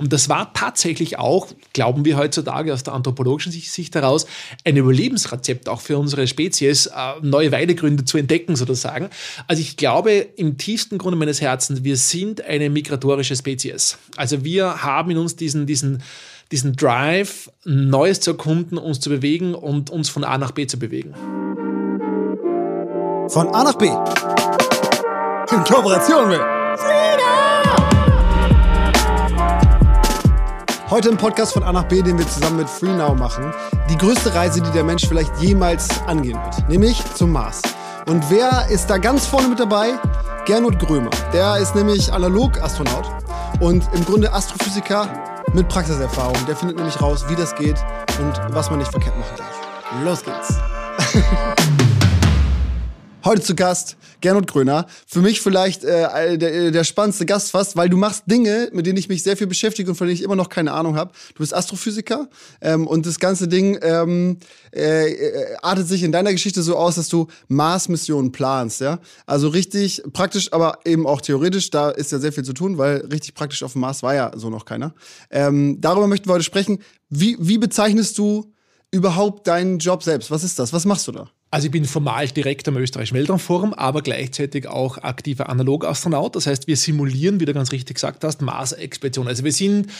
Und das war tatsächlich auch, glauben wir heutzutage aus der anthropologischen Sicht heraus, ein Überlebensrezept auch für unsere Spezies, äh, neue Weidegründe zu entdecken sozusagen. Also ich glaube im tiefsten Grunde meines Herzens, wir sind eine migratorische Spezies. Also wir haben in uns diesen, diesen, diesen Drive, Neues zu erkunden, uns zu bewegen und uns von A nach B zu bewegen. Von A nach B. In Kooperation mit Heute im Podcast von A nach B, den wir zusammen mit FreeNow machen, die größte Reise, die der Mensch vielleicht jemals angehen wird, nämlich zum Mars. Und wer ist da ganz vorne mit dabei? Gernot Grömer. Der ist nämlich Analog-Astronaut und im Grunde Astrophysiker mit Praxiserfahrung. Der findet nämlich raus, wie das geht und was man nicht verkehrt machen darf. Los geht's. Heute zu Gast Gernot Gröner. Für mich vielleicht äh, der, der spannendste Gast fast, weil du machst Dinge, mit denen ich mich sehr viel beschäftige und von denen ich immer noch keine Ahnung habe. Du bist Astrophysiker ähm, und das ganze Ding ähm, äh, äh, artet sich in deiner Geschichte so aus, dass du Mars-Missionen planst, ja? Also richtig praktisch, aber eben auch theoretisch. Da ist ja sehr viel zu tun, weil richtig praktisch auf dem Mars war ja so noch keiner. Ähm, darüber möchten wir heute sprechen. Wie, wie bezeichnest du überhaupt deinen Job selbst? Was ist das? Was machst du da? Also ich bin formal Direktor am Österreichischen Weltraumforum, aber gleichzeitig auch aktiver Analogastronaut. Das heißt, wir simulieren, wie du ganz richtig gesagt hast, Mars-Expeditionen. Also wir sind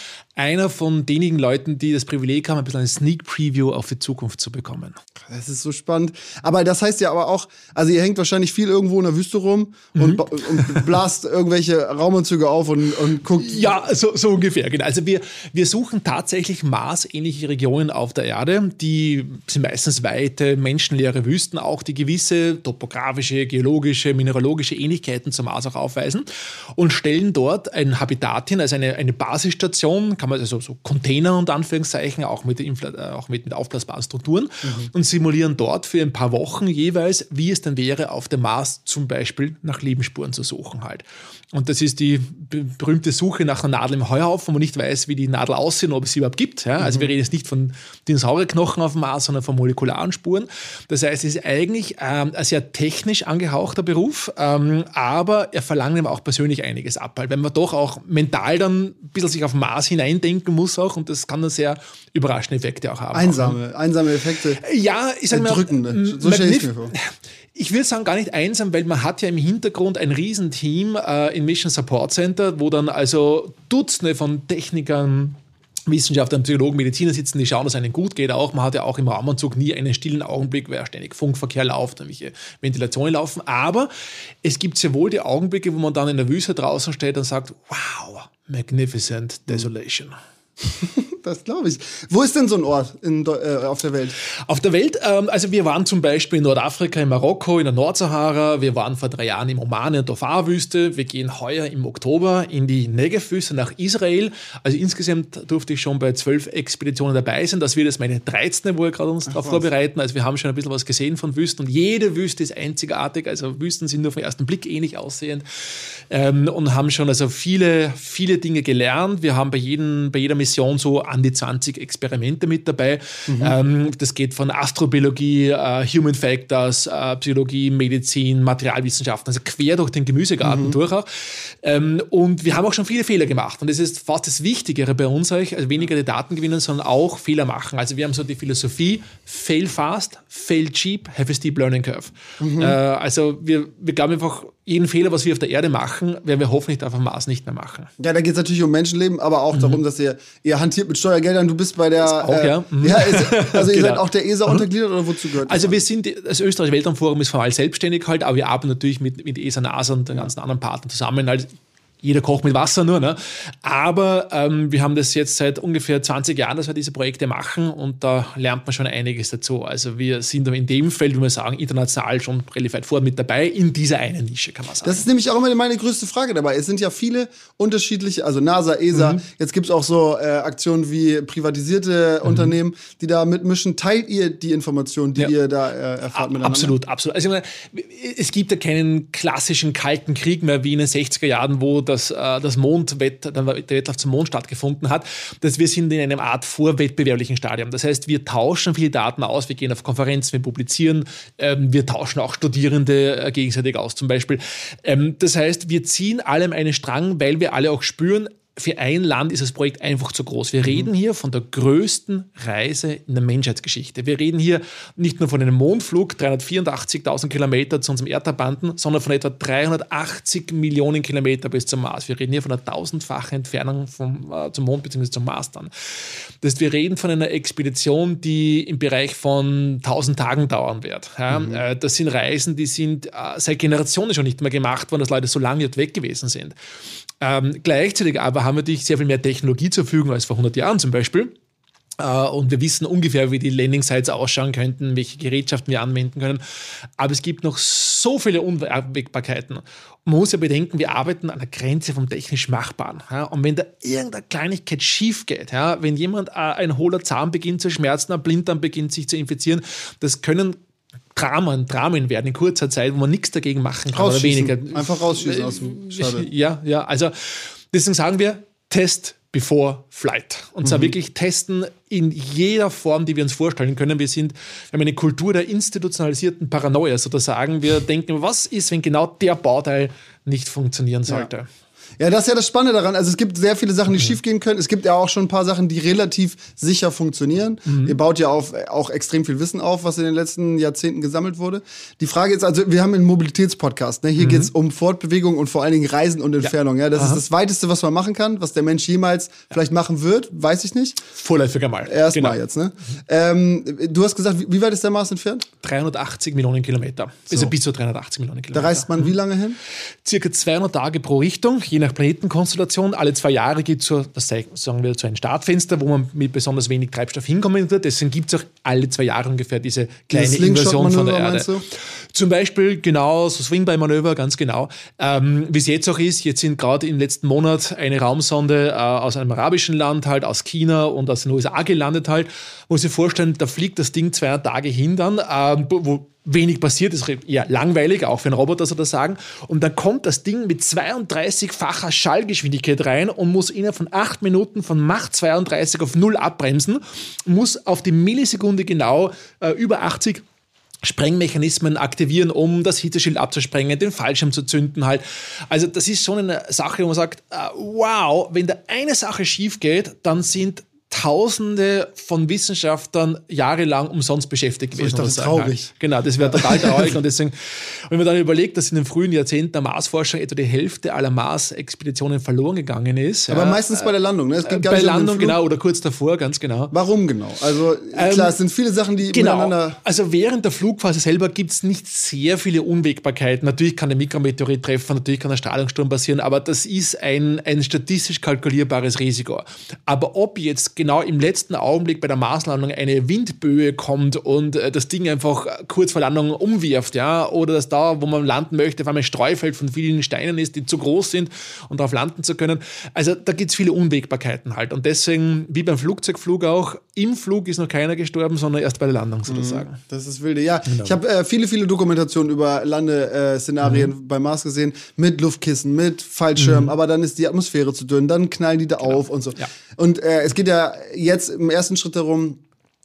einer von denjenigen Leuten, die das Privileg haben, ein bisschen eine Sneak Preview auf die Zukunft zu bekommen. Das ist so spannend. Aber das heißt ja aber auch, also ihr hängt wahrscheinlich viel irgendwo in der Wüste rum mhm. und, und, blast irgendwelche Raumanzüge auf und, und guckt. Ja, so, so ungefähr, genau. Also wir, wir suchen tatsächlich Mars-ähnliche Regionen auf der Erde. Die sind meistens weite, menschenleere Wüsten Wüsten auch, die gewisse topografische, geologische, mineralogische Ähnlichkeiten zum Mars auch aufweisen und stellen dort ein Habitat hin, also eine, eine Basisstation, kann man also so Container und Anführungszeichen, auch mit, äh, auch mit, mit aufblasbaren Strukturen mhm. und simulieren dort für ein paar Wochen jeweils, wie es dann wäre, auf dem Mars zum Beispiel nach Lebensspuren zu suchen halt. Und das ist die berühmte Suche nach einer Nadel im Heuhaufen, wo man nicht weiß, wie die Nadel aussieht, ob es sie überhaupt gibt. Ja? Also mhm. wir reden jetzt nicht von Dinosaurierknochen auf dem Mars, sondern von molekularen Spuren. Das heißt, es ist eigentlich ähm, ein sehr technisch angehauchter Beruf, ähm, aber er verlangt eben auch persönlich einiges ab, weil wenn man doch auch mental dann ein bisschen sich auf Mars hineindenken muss auch und das kann dann sehr überraschende Effekte auch haben. Einsame, einsame Effekte. Ja, ich sage mal, so stelle ich mir vor. Ich würde sagen, gar nicht einsam, weil man hat ja im Hintergrund ein Riesenteam äh, im Mission Support Center, wo dann also Dutzende von Technikern, Wissenschaftler, Psychologen, Mediziner sitzen, die schauen, dass es einem gut geht. Auch man hat ja auch im Raumanzug nie einen stillen Augenblick, weil ständig Funkverkehr läuft, irgendwelche Ventilationen laufen. Aber es gibt sehr wohl die Augenblicke, wo man dann in der Wüste draußen steht und sagt, wow, magnificent desolation. das glaube ich. Wo ist denn so ein Ort in, äh, auf der Welt? Auf der Welt, ähm, also wir waren zum Beispiel in Nordafrika, in Marokko, in der Nordsahara. Wir waren vor drei Jahren im Oman, in der Dhofar-Wüste. Wir gehen heuer im Oktober in die Negev-Wüste nach Israel. Also insgesamt durfte ich schon bei zwölf Expeditionen dabei sein. Das wird jetzt meine 13. wo wir gerade uns darauf vorbereiten. Also wir haben schon ein bisschen was gesehen von Wüsten und jede Wüste ist einzigartig. Also Wüsten sind nur den ersten Blick ähnlich aussehend ähm, und haben schon also viele, viele Dinge gelernt. Wir haben bei, jedem, bei jeder Mission so an die 20 Experimente mit dabei. Mhm. Ähm, das geht von Astrobiologie, äh, Human Factors, äh, Psychologie, Medizin, Materialwissenschaften, also quer durch den Gemüsegarten mhm. durch auch. Ähm, und wir haben auch schon viele Fehler gemacht. Und das ist fast das Wichtigere bei uns, also weniger die Daten gewinnen, sondern auch Fehler machen. Also wir haben so die Philosophie, fail fast, fail cheap, have a steep learning curve. Mhm. Äh, also wir, wir glauben einfach, jeden Fehler, was wir auf der Erde machen, werden wir hoffentlich auf dem Mars nicht mehr machen. Ja, da geht es natürlich um Menschenleben, aber auch mhm. darum, dass ihr, ihr hantiert mit Steuergeldern. Du bist bei der. Auch, äh, ja. Mhm. ja ist, also, ihr genau. seid auch der ESA mhm. untergliedert oder wozu gehört das? Also, wir sind, das Österreichische Weltraumforum ist formal selbstständig halt, aber wir arbeiten natürlich mit, mit ESA, NASA und den ganzen anderen Partnern zusammen. Halt jeder kocht mit Wasser nur. Ne? Aber ähm, wir haben das jetzt seit ungefähr 20 Jahren, dass wir diese Projekte machen und da lernt man schon einiges dazu. Also wir sind in dem Feld, wie wir sagen, international schon relativ weit vor mit dabei, in dieser einen Nische, kann man sagen. Das ist nämlich auch immer meine größte Frage dabei. Es sind ja viele unterschiedliche, also NASA, ESA, mhm. jetzt gibt es auch so äh, Aktionen wie privatisierte mhm. Unternehmen, die da mitmischen. Teilt ihr die Informationen, die ja. ihr da äh, erfahrt miteinander? Absolut, absolut. Also meine, es gibt ja keinen klassischen kalten Krieg mehr wie in den 60er Jahren, wo dass äh, das Mondwett, der Wettlauf zum Mond stattgefunden hat, dass wir sind in einem Art vorwettbewerblichen Stadium. Das heißt, wir tauschen viele Daten aus, wir gehen auf Konferenzen, wir publizieren, ähm, wir tauschen auch Studierende äh, gegenseitig aus zum Beispiel. Ähm, das heißt, wir ziehen allem einen Strang, weil wir alle auch spüren, für ein Land ist das Projekt einfach zu groß. Wir reden hier von der größten Reise in der Menschheitsgeschichte. Wir reden hier nicht nur von einem Mondflug, 384.000 Kilometer zu unserem Erdabanden, sondern von etwa 380 Millionen Kilometer bis zum Mars. Wir reden hier von einer tausendfachen Entfernung vom, äh, zum Mond bzw. zum Mars dann. Das heißt, wir reden von einer Expedition, die im Bereich von 1000 Tagen dauern wird. Ja? Mhm. Äh, das sind Reisen, die sind äh, seit Generationen schon nicht mehr gemacht worden, dass Leute so lange nicht weg gewesen sind. Ähm, gleichzeitig aber haben wir natürlich sehr viel mehr Technologie zur Verfügung als vor 100 Jahren zum Beispiel. Äh, und wir wissen ungefähr, wie die Landing-Sites ausschauen könnten, welche Gerätschaften wir anwenden können. Aber es gibt noch so viele Unwägbarkeiten. Man muss ja bedenken, wir arbeiten an der Grenze vom technisch Machbaren. Und wenn da irgendeine Kleinigkeit schief geht, wenn jemand äh, ein hohler Zahn beginnt zu schmerzen, ein Blinddarm beginnt sich zu infizieren, das können Dramen, Dramen werden in kurzer Zeit, wo man nichts dagegen machen kann oder weniger. Einfach rausschießen aus dem Schade. Ja, ja, also deswegen sagen wir, Test before flight. Und zwar mhm. wirklich testen in jeder Form, die wir uns vorstellen können. Wir sind, wir haben eine Kultur der institutionalisierten Paranoia sozusagen. Wir denken, was ist, wenn genau der Bauteil nicht funktionieren sollte? Ja. Ja, das ist ja das Spannende daran. Also es gibt sehr viele Sachen, die mhm. schiefgehen können. Es gibt ja auch schon ein paar Sachen, die relativ sicher funktionieren. Mhm. Ihr baut ja auf, auch extrem viel Wissen auf, was in den letzten Jahrzehnten gesammelt wurde. Die Frage ist also, wir haben einen Mobilitätspodcast. Ne? Hier mhm. es um Fortbewegung und vor allen Dingen Reisen und Entfernung. Ja, ja das Aha. ist das Weiteste, was man machen kann, was der Mensch jemals ja. vielleicht machen wird, weiß ich nicht. Vorläufiger Mal. Erstmal genau. jetzt. Ne? Ähm, du hast gesagt, wie weit ist der Mars entfernt? 380 Millionen Kilometer. So. Also bis zu 380 Millionen Kilometer. Da reist man wie lange hin? Circa 200 Tage pro Richtung, je nach Planetenkonstellation. Alle zwei Jahre gibt es so, sagen wir, so ein Startfenster, wo man mit besonders wenig Treibstoff hinkommen wird. Deswegen gibt es auch alle zwei Jahre ungefähr diese kleine Inversion von der Erde. Zum Beispiel genau so Swing-by-Manöver, ganz genau. Ähm, Wie es jetzt auch ist, jetzt sind gerade im letzten Monat eine Raumsonde äh, aus einem arabischen Land, halt aus China und aus den USA gelandet halt. Muss ich vorstellen, da fliegt das Ding zwei Tage hin dann, ähm, wo wenig passiert, ist eher langweilig, auch für einen Roboter soll das sagen. Und dann kommt das Ding mit 32-facher Schallgeschwindigkeit rein und muss innerhalb von acht Minuten von Macht 32 auf null abbremsen, muss auf die Millisekunde genau äh, über 80 Sprengmechanismen aktivieren, um das Hitzeschild abzusprengen, den Fallschirm zu zünden halt. Also das ist schon eine Sache, wo man sagt, äh, wow, wenn da eine Sache schief geht, dann sind Tausende von Wissenschaftlern jahrelang umsonst beschäftigt gewesen. So ist das traurig. Genau, das wäre total traurig. und deswegen, wenn man dann überlegt, dass in den frühen Jahrzehnten der Marsforschung etwa die Hälfte aller Mars-Expeditionen verloren gegangen ist. Aber ja, meistens bei der Landung, ne? Bei Landung, um genau, oder kurz davor, ganz genau. Warum genau? Also ähm, klar, es sind viele Sachen, die genau. miteinander. Also während der Flugphase selber gibt es nicht sehr viele Unwägbarkeiten. Natürlich kann der Mikrometeorit treffen, natürlich kann der Strahlungssturm passieren, aber das ist ein, ein statistisch kalkulierbares Risiko. Aber ob jetzt genau im letzten Augenblick bei der Marslandung eine Windböe kommt und äh, das Ding einfach kurz vor Landung umwirft, ja, oder dass da, wo man landen möchte, auf einmal Streufeld von vielen Steinen ist, die zu groß sind, um darauf landen zu können. Also da gibt es viele Unwägbarkeiten halt. Und deswegen, wie beim Flugzeugflug auch, im Flug ist noch keiner gestorben, sondern erst bei der Landung sozusagen. Mhm, das ist wilde. Ja, genau. ich habe äh, viele, viele Dokumentationen über Landeszenarien mhm. beim Mars gesehen, mit Luftkissen, mit Fallschirm, mhm. aber dann ist die Atmosphäre zu dünn, dann knallen die da genau. auf und so. Ja. Und äh, es geht ja jetzt im ersten Schritt darum,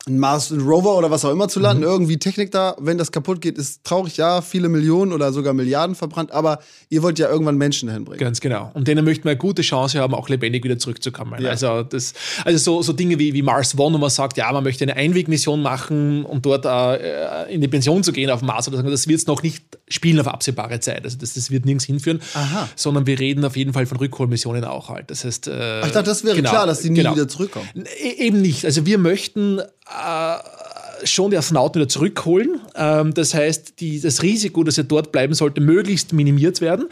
ein Mars ein Rover oder was auch immer zu landen, mhm. irgendwie Technik da. Wenn das kaputt geht, ist traurig, ja, viele Millionen oder sogar Milliarden verbrannt, aber ihr wollt ja irgendwann Menschen dahin bringen. Ganz genau. Und denen möchten wir eine gute Chance haben, auch lebendig wieder zurückzukommen. Ja. Also, das, also so, so Dinge wie, wie Mars One, wo man sagt, ja, man möchte eine Einwegmission machen, um dort äh, in die Pension zu gehen auf Mars oder so, das wird es noch nicht spielen auf absehbare Zeit. Also das, das wird nirgends hinführen, Aha. sondern wir reden auf jeden Fall von Rückholmissionen auch halt. Das heißt, äh, ich dachte, das wäre genau, klar, dass die nie genau. wieder zurückkommen. E eben nicht. Also wir möchten äh, schon die Astronauten wieder zurückholen. Ähm, das heißt, die, das Risiko, dass er dort bleiben sollte, möglichst minimiert werden.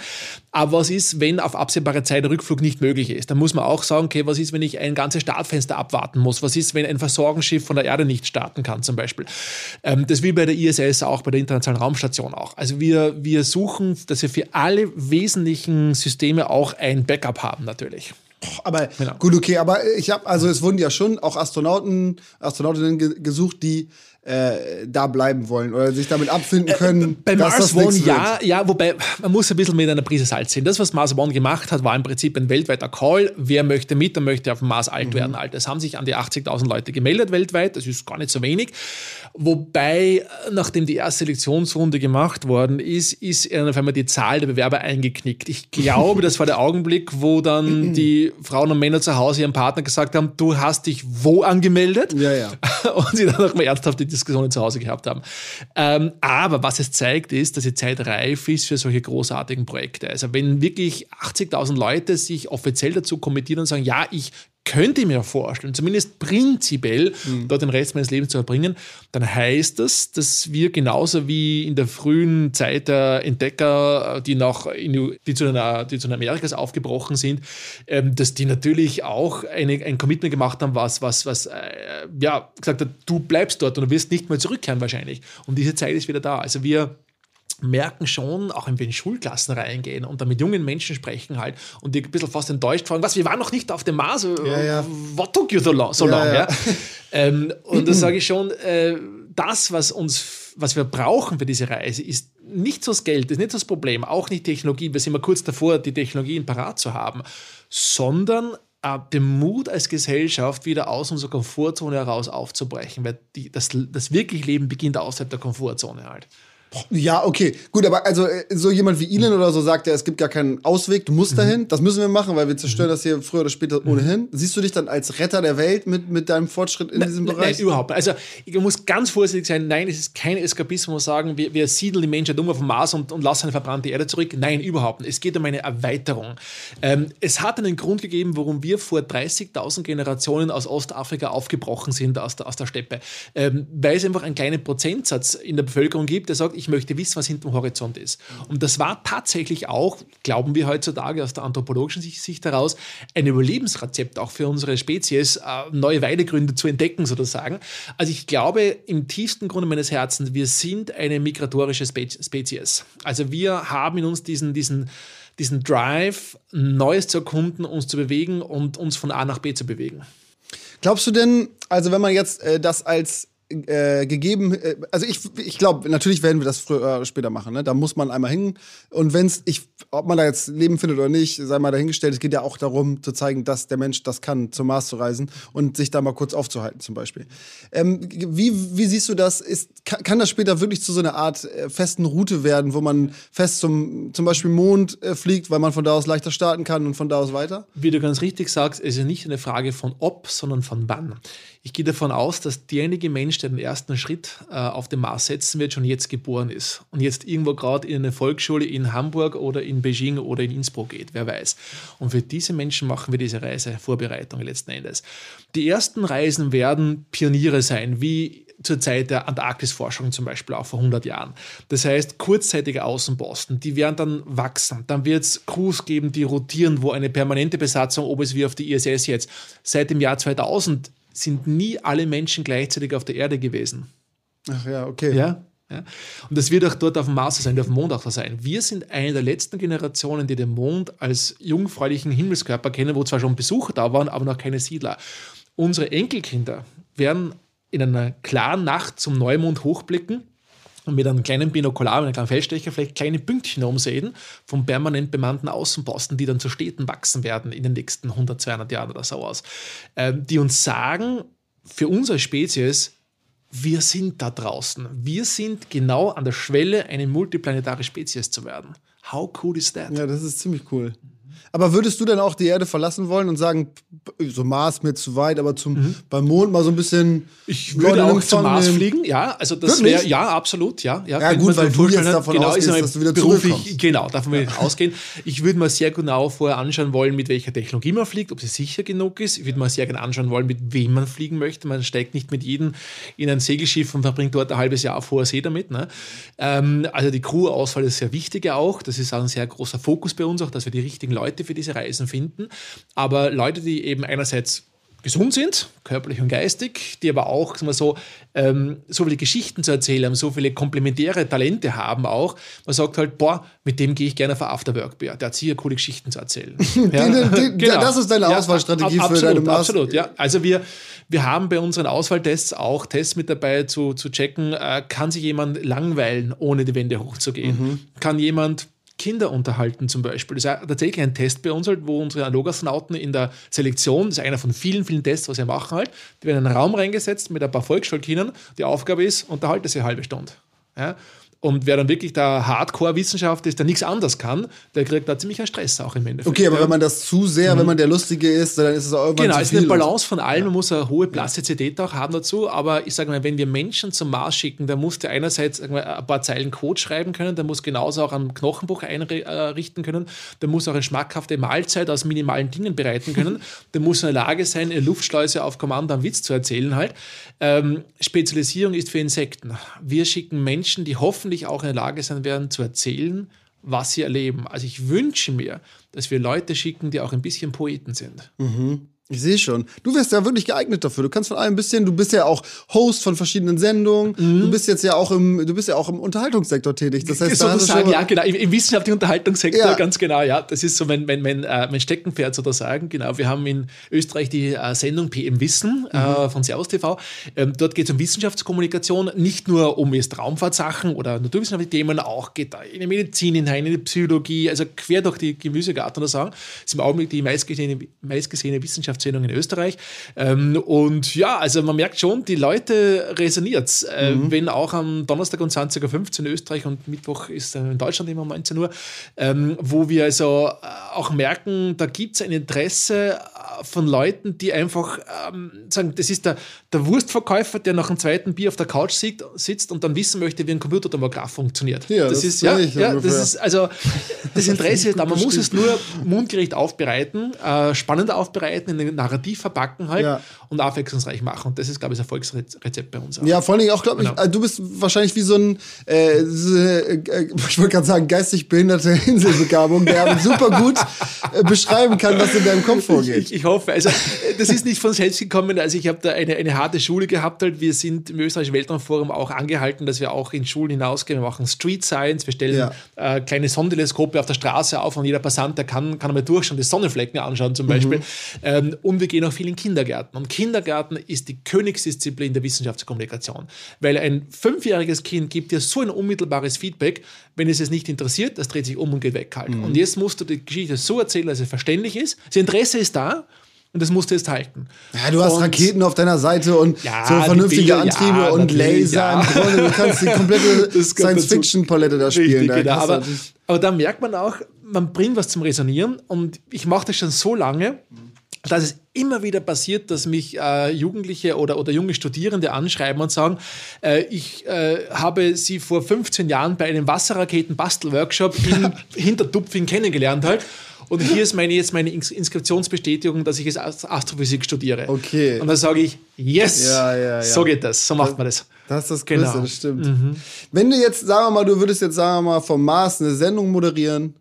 Aber was ist, wenn auf absehbare Zeit der Rückflug nicht möglich ist? Dann muss man auch sagen, okay, was ist, wenn ich ein ganzes Startfenster abwarten muss? Was ist, wenn ein Versorgungsschiff von der Erde nicht starten kann, zum Beispiel? Ähm, das wie bei der ISS auch, bei der Internationalen Raumstation auch. Also wir, wir suchen, dass wir für alle wesentlichen Systeme auch ein Backup haben, natürlich. Aber genau. gut, okay, aber ich habe, also es wurden ja schon auch Astronauten, Astronautinnen ge gesucht, die äh, da bleiben wollen oder sich damit abfinden können. Äh, bei Mars One ja, ja, wobei man muss ein bisschen mit einer Prise Salz sehen. Das, was Mars One gemacht hat, war im Prinzip ein weltweiter Call. Wer möchte mit und möchte auf dem Mars alt mhm. werden? Alt. Es haben sich an die 80.000 Leute gemeldet weltweit. Das ist gar nicht so wenig. Wobei, nachdem die erste Selektionsrunde gemacht worden ist, ist auf einmal die Zahl der Bewerber eingeknickt. Ich glaube, das war der Augenblick, wo dann die Frauen und Männer zu Hause ihrem Partner gesagt haben, du hast dich wo angemeldet? Ja, ja. Und sie dann auch mal ernsthafte Diskussionen zu Hause gehabt haben. Ähm, aber was es zeigt, ist, dass die Zeit reif ist für solche großartigen Projekte. Also wenn wirklich 80.000 Leute sich offiziell dazu kommittieren und sagen, ja, ich könnte ich mir vorstellen, zumindest prinzipiell mhm. dort den Rest meines Lebens zu verbringen, dann heißt das, dass wir genauso wie in der frühen Zeit der Entdecker, die, nach, die, zu, einer, die zu Amerikas aufgebrochen sind, ähm, dass die natürlich auch eine, ein Commitment gemacht haben, was, was, was äh, ja, gesagt hat, du bleibst dort und du wirst nicht mehr zurückkehren wahrscheinlich. Und diese Zeit ist wieder da. Also wir merken schon, auch wenn wir in Schulklassen reingehen und dann mit jungen Menschen sprechen halt und die ein bisschen fast enttäuscht fragen, was, wir waren noch nicht auf dem Mars, ja, ja. what took you so long? So long ja, ähm, und da sage ich schon, äh, das, was uns, was wir brauchen für diese Reise, ist nicht so das Geld, ist nicht das Problem, auch nicht Technologie, wir sind mal kurz davor, die Technologien parat zu haben, sondern äh, den Mut als Gesellschaft wieder aus unserer Komfortzone heraus aufzubrechen, weil die, das, das wirkliche Leben beginnt außerhalb der Komfortzone halt. Ja, okay. Gut, aber also äh, so jemand wie Elon oder so sagt ja, es gibt gar keinen Ausweg, du musst mhm. dahin. Das müssen wir machen, weil wir zerstören das hier früher oder später mhm. ohnehin. Siehst du dich dann als Retter der Welt mit, mit deinem Fortschritt in nein, diesem Bereich? Nein, überhaupt nicht. Also ich muss ganz vorsichtig sein. Nein, es ist kein Eskapismus, sagen, wir, wir siedeln die Menschheit um auf dem Mars und, und lassen eine verbrannte Erde zurück. Nein, überhaupt nicht. Es geht um eine Erweiterung. Ähm, es hat einen Grund gegeben, warum wir vor 30.000 Generationen aus Ostafrika aufgebrochen sind, aus der, aus der Steppe. Ähm, weil es einfach einen kleinen Prozentsatz in der Bevölkerung gibt, der sagt, ich möchte wissen, was hinter am Horizont ist. Und das war tatsächlich auch, glauben wir heutzutage aus der anthropologischen Sicht heraus, ein Überlebensrezept auch für unsere Spezies, äh, neue Weidegründe zu entdecken sozusagen. Also ich glaube im tiefsten Grunde meines Herzens, wir sind eine migratorische Spezies. Also wir haben in uns diesen, diesen, diesen Drive, Neues zu erkunden, uns zu bewegen und uns von A nach B zu bewegen. Glaubst du denn, also wenn man jetzt äh, das als äh, gegeben, äh, also ich, ich glaube, natürlich werden wir das früher oder später machen. Ne? Da muss man einmal hin. Und wenn es, ob man da jetzt Leben findet oder nicht, sei mal dahingestellt. Es geht ja auch darum, zu zeigen, dass der Mensch das kann, zum Mars zu reisen und sich da mal kurz aufzuhalten, zum Beispiel. Ähm, wie, wie siehst du das? Ist, kann, kann, das später wirklich zu so einer Art äh, festen Route werden, wo man fest zum, zum Beispiel Mond äh, fliegt, weil man von da aus leichter starten kann und von da aus weiter? Wie du ganz richtig sagst, ist ja nicht eine Frage von ob, sondern von wann. Ich gehe davon aus, dass derjenige Mensch, der den ersten Schritt äh, auf den Mars setzen wird, schon jetzt geboren ist und jetzt irgendwo gerade in eine Volksschule in Hamburg oder in Beijing oder in Innsbruck geht, wer weiß. Und für diese Menschen machen wir diese Reisevorbereitung letzten Endes. Die ersten Reisen werden Pioniere sein, wie zur Zeit der Antarktisforschung zum Beispiel auch vor 100 Jahren. Das heißt, kurzzeitige Außenposten, die werden dann wachsen. Dann wird es Crews geben, die rotieren, wo eine permanente Besatzung, ob es wie auf die ISS jetzt, seit dem Jahr 2000 sind nie alle Menschen gleichzeitig auf der Erde gewesen. Ach ja, okay. Ja, ja. Und das wird auch dort auf dem Mars sein, auf dem Mond auch sein. Wir sind eine der letzten Generationen, die den Mond als jungfräulichen Himmelskörper kennen, wo zwar schon Besucher da waren, aber noch keine Siedler. Unsere Enkelkinder werden in einer klaren Nacht zum Neumond hochblicken und mit einem kleinen Binokular, mit einem kleinen Feldstecher vielleicht kleine Pünktchen umsehen vom permanent bemannten Außenposten, die dann zu Städten wachsen werden in den nächsten 100, 200 Jahren oder so aus, ähm, die uns sagen, für unsere Spezies, wir sind da draußen. Wir sind genau an der Schwelle, eine multiplanetare Spezies zu werden. How cool is that? Ja, das ist ziemlich cool. Aber würdest du dann auch die Erde verlassen wollen und sagen, so Mars mir zu weit, aber zum, mhm. beim Mond mal so ein bisschen. Ich würde Leute auch zum Mars nehmen. fliegen, ja. Also das wäre, ja, absolut, ja. Ja, ja gut, weil du jetzt davon genau, ausgehst, dass du wieder beruflich, Genau, davon würde ich ausgehen. Ich würde mir sehr genau vorher anschauen wollen, mit welcher Technologie man fliegt, ob sie sicher genug ist. Ich würde mir sehr gerne anschauen wollen, mit wem man fliegen möchte. Man steigt nicht mit jedem in ein Segelschiff und verbringt dort ein halbes Jahr auf hoher See damit. Ne? Ähm, also die Crew-Auswahl ist sehr wichtig auch. Das ist auch ein sehr großer Fokus bei uns auch, dass wir die richtigen Leute Leute für diese Reisen finden. Aber Leute, die eben einerseits gesund sind, körperlich und geistig, die aber auch sagen wir so, ähm, so viele Geschichten zu erzählen haben, so viele komplementäre Talente haben auch. Man sagt halt, boah, mit dem gehe ich gerne auf Afterwork-Bier. Der hat sicher coole Geschichten zu erzählen. ja. den, den, genau. Das ist deine Auswahlstrategie ja, ab, ab, für absolut, deine Maß Absolut, ja. Also wir, Wir haben bei unseren Auswahltests auch Tests mit dabei zu, zu checken, äh, kann sich jemand langweilen, ohne die Wände hochzugehen? Mhm. Kann jemand Kinder unterhalten zum Beispiel. Das ist tatsächlich ein Test bei uns, halt, wo unsere Analogastronauten in der Selektion, das ist einer von vielen, vielen Tests, was wir machen halt, die werden in einen Raum reingesetzt mit ein paar Volksschulkindern. Die Aufgabe ist, unterhalte sie eine halbe Stunde. Ja? Und wer dann wirklich der Hardcore-Wissenschaftler ist, der nichts anderes kann, der kriegt da ziemlich einen Stress auch im Endeffekt. Okay, aber ja. wenn man das zu sehr, mhm. wenn man der Lustige ist, dann ist es auch irgendwann Genau, es ist eine Balance von allem. Man muss eine hohe Plastizität auch haben dazu. Aber ich sage mal, wenn wir Menschen zum Mars schicken, dann muss der einerseits ein paar Zeilen Code schreiben können, der muss genauso auch einen Knochenbruch einrichten können, der muss auch eine schmackhafte Mahlzeit aus minimalen Dingen bereiten können, der muss in der Lage sein, eine Luftschleuse auf Kommando einen Witz zu erzählen halt. Ähm, Spezialisierung ist für Insekten. Wir schicken Menschen, die hoffentlich auch in der Lage sein werden, zu erzählen, was sie erleben. Also ich wünsche mir, dass wir Leute schicken, die auch ein bisschen Poeten sind. Mhm. Ich sehe schon. Du wärst ja wirklich geeignet dafür. Du kannst von allem ein bisschen, du bist ja auch Host von verschiedenen Sendungen. Mhm. Du bist jetzt ja auch im, du bist ja auch im Unterhaltungssektor tätig. Das heißt, sozusagen, ja, genau, im, im wissenschaftlichen Unterhaltungssektor, ja. ganz genau, ja. Das ist so mein, mein, mein, äh, mein Steckenpferd sozusagen. Genau. Wir haben in Österreich die äh, Sendung PM Wissen äh, mhm. äh, von Servus TV. Ähm, dort geht es um Wissenschaftskommunikation, nicht nur um jetzt Raumfahrtsachen oder naturwissenschaftliche Themen, auch geht da in die Medizin hinein, in die Psychologie, also quer durch die Gemüsegarten oder sagen. Das ist im Augenblick die meistgesehene, meistgesehene Wissenschaft Wissenschaftssendung in Österreich. Ähm, und ja, also man merkt schon, die Leute resoniert es. Äh, mhm. Wenn auch am Donnerstag um 20.15 Uhr in Österreich und Mittwoch ist in Deutschland immer um 19 Uhr, ähm, wo wir also äh, auch merken, da gibt es ein Interesse äh, von Leuten, die einfach ähm, sagen, das ist der, der Wurstverkäufer, der nach einem zweiten Bier auf der Couch sitzt und dann wissen möchte, wie ein Computertomograph funktioniert. Ja, das, das ist ja, ja das ist also das Interesse ist da. Man muss es nur mundgerecht aufbereiten, äh, spannend aufbereiten, in ein Narrativ verpacken halt ja. und abwechslungsreich machen. Und das ist, glaube ich, das Erfolgsrezept bei uns. Auch. Ja, vor allem auch, glaube ich, genau. Äh, du bist wahrscheinlich wie so ein, äh, äh, ich wollte gerade sagen, geistig behinderte Inselbegabung, der super gut äh, beschreiben kann, was in deinem Kopf vorgeht. Ich, ich, hoffe. Also, das ist nicht von selbst gekommen. Also, ich habe da eine, eine harte Schule gehabt. Halt. Wir sind im österreichischen Weltraumforum auch angehalten, dass wir auch in Schulen hinausgehen. Wir machen Street Science. Wir stellen ja. äh, kleine Sonderteleskope auf der Straße auf und jeder Passant, der kann, kann einmal durchschauen, die Sonnenflecken anschauen zum Beispiel. Mhm. Ähm, und wir gehen auch viel in Kindergärten. Und Kindergarten ist die Königsdisziplin der Wissenschaftskommunikation. Weil ein fünfjähriges Kind gibt dir so ein unmittelbares Feedback, wenn es es nicht interessiert, das dreht sich um und geht weg halt. Mhm. Und jetzt musst du die Geschichte so erzählen, dass es verständlich ist. Das Interesse ist da, und das musst du jetzt halten. Ja, du hast und Raketen auf deiner Seite und ja, so vernünftige Bilder, Antriebe ja, und Laser im Grunde. Du kannst die komplette Science-Fiction-Palette da spielen. Richtig, da genau. aber, aber da merkt man auch, man bringt was zum Resonieren und ich mache das schon so lange, dass es immer wieder passiert, dass mich äh, Jugendliche oder, oder junge Studierende anschreiben und sagen, äh, ich äh, habe sie vor 15 Jahren bei einem Wasserraketen-Bastel-Workshop in Hintertupfing kennengelernt halt. Und hier ist meine, jetzt meine Inskriptionsbestätigung, dass ich jetzt Astrophysik studiere. Okay. Und dann sage ich, yes, ja, ja, ja. so geht das, so macht man das. Das ist das Größte, genau. das stimmt. Mhm. Wenn du jetzt, sagen wir mal, du würdest jetzt, sagen wir mal, vom Mars eine Sendung moderieren,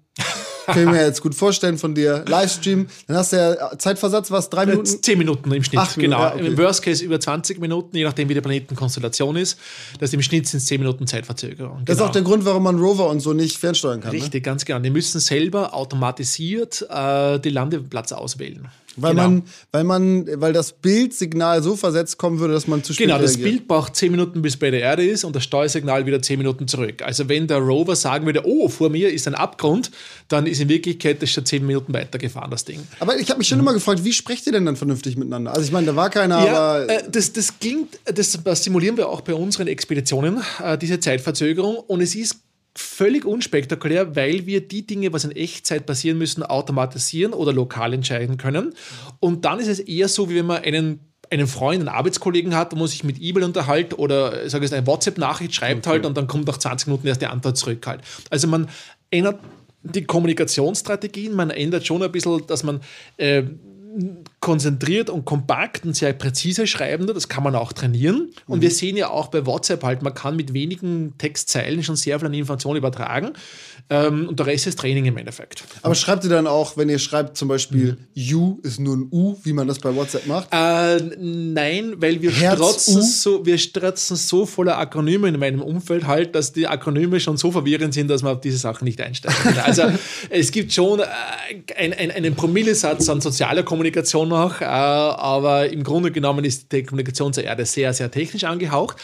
kann ich mir jetzt gut vorstellen von dir. Livestream, dann hast du ja Zeitversatz, was? Drei Minuten? Zehn Minuten im Schnitt, Ach, genau. Ja, okay. Im Worst Case über 20 Minuten, je nachdem, wie die Planetenkonstellation ist. Das im Schnitt sind es zehn Minuten Zeitverzögerung. Das genau. ist auch der Grund, warum man Rover und so nicht fernsteuern kann. Ne? Richtig, ne? ganz genau. Die müssen selber automatisiert äh, die Landeplatz auswählen. Weil genau. man, weil man, weil das Bildsignal so versetzt kommen würde, dass man zu spät Genau, das reagiert. Bild braucht zehn Minuten, bis bei der Erde ist und das Steuersignal wieder zehn Minuten zurück. Also wenn der Rover sagen würde, oh, vor mir ist ein Abgrund, dann ist in Wirklichkeit das schon zehn Minuten weitergefahren, das Ding. Aber ich habe mich schon mhm. immer gefragt, wie sprecht ihr denn dann vernünftig miteinander? Also ich meine, da war keiner, ja, aber... Äh, das, das klingt, das, das simulieren wir auch bei unseren Expeditionen, äh, diese Zeitverzögerung und es ist völlig unspektakulär, weil wir die Dinge, was in Echtzeit passieren müssen, automatisieren oder lokal entscheiden können. Und dann ist es eher so, wie wenn man einen einen Freund, einen Arbeitskollegen hat, wo man sich mit E-Mail unterhält oder sage ich eine WhatsApp-Nachricht schreibt okay. halt und dann kommt nach 20 Minuten erst die Antwort zurück halt. Also man ändert die Kommunikationsstrategien, man ändert schon ein bisschen, dass man äh, konzentriert und kompakt und sehr präzise schreiben, das kann man auch trainieren. Und mhm. wir sehen ja auch bei WhatsApp halt, man kann mit wenigen Textzeilen schon sehr viel an Informationen übertragen. Ähm, und der Rest ist Training im Endeffekt. Aber schreibt ihr dann auch, wenn ihr schreibt zum Beispiel mhm. U ist nur ein U, wie man das bei WhatsApp macht? Äh, nein, weil wir strotzen, so, wir strotzen so voller Akronyme in meinem Umfeld halt, dass die Akronyme schon so verwirrend sind, dass man auf diese Sachen nicht einsteigen kann. Also es gibt schon äh, ein, ein, einen Promillesatz an sozialer Kommunikation noch, äh, aber im Grunde genommen ist die Kommunikation zur Erde sehr, sehr technisch angehaucht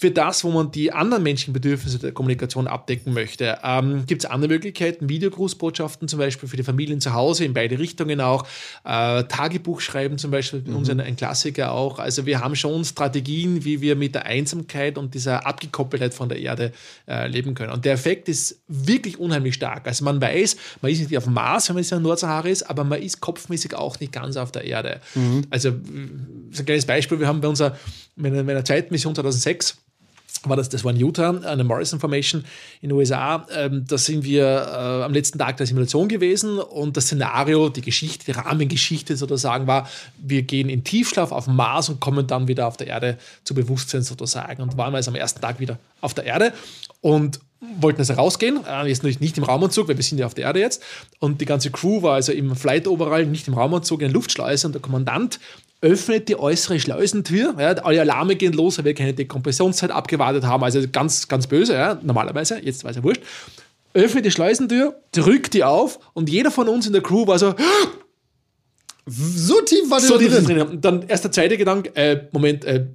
für das, wo man die anderen menschlichen Bedürfnisse der Kommunikation abdecken möchte. Ähm, Gibt es andere Möglichkeiten, Videogrußbotschaften zum Beispiel für die Familien zu Hause, in beide Richtungen auch, äh, Tagebuch schreiben zum Beispiel, bei mhm. uns ein, ein, Klassiker auch. Also wir haben schon Strategien, wie wir mit der Einsamkeit und dieser Abgekoppeltheit von der Erde äh, leben können. Und der Effekt ist wirklich unheimlich stark. Also man weiß, man ist nicht auf dem Mars, wenn man jetzt in der Nordsahara ist, aber man ist kopfmäßig auch nicht ganz auf der Erde. Mhm. Also so ein kleines Beispiel, wir haben bei unserer, meiner, meiner zweiten Mission 2006 war das, das war in Utah, eine Morrison Formation in den USA. Ähm, da sind wir äh, am letzten Tag der Simulation gewesen und das Szenario, die Geschichte, die Rahmengeschichte sozusagen war, wir gehen in Tiefschlaf auf Mars und kommen dann wieder auf der Erde zu Bewusstsein sozusagen. Und waren wir also am ersten Tag wieder auf der Erde und wollten also rausgehen, äh, jetzt natürlich nicht im Raumanzug, weil wir sind ja auf der Erde jetzt. Und die ganze Crew war also im Flight Overall, nicht im Raumanzug, in der Luftschleuse und der Kommandant öffnet die äußere Schleusentür. Ja, alle Alarme gehen los, weil wir keine Dekompressionszeit abgewartet haben. Also ganz, ganz böse, ja, normalerweise. Jetzt weiß er wurscht. Öffnet die Schleusentür, drückt die auf und jeder von uns in der Crew war so. So tief war der so drin. drin. Und dann erst der zweite Gedanke, äh, Moment, äh,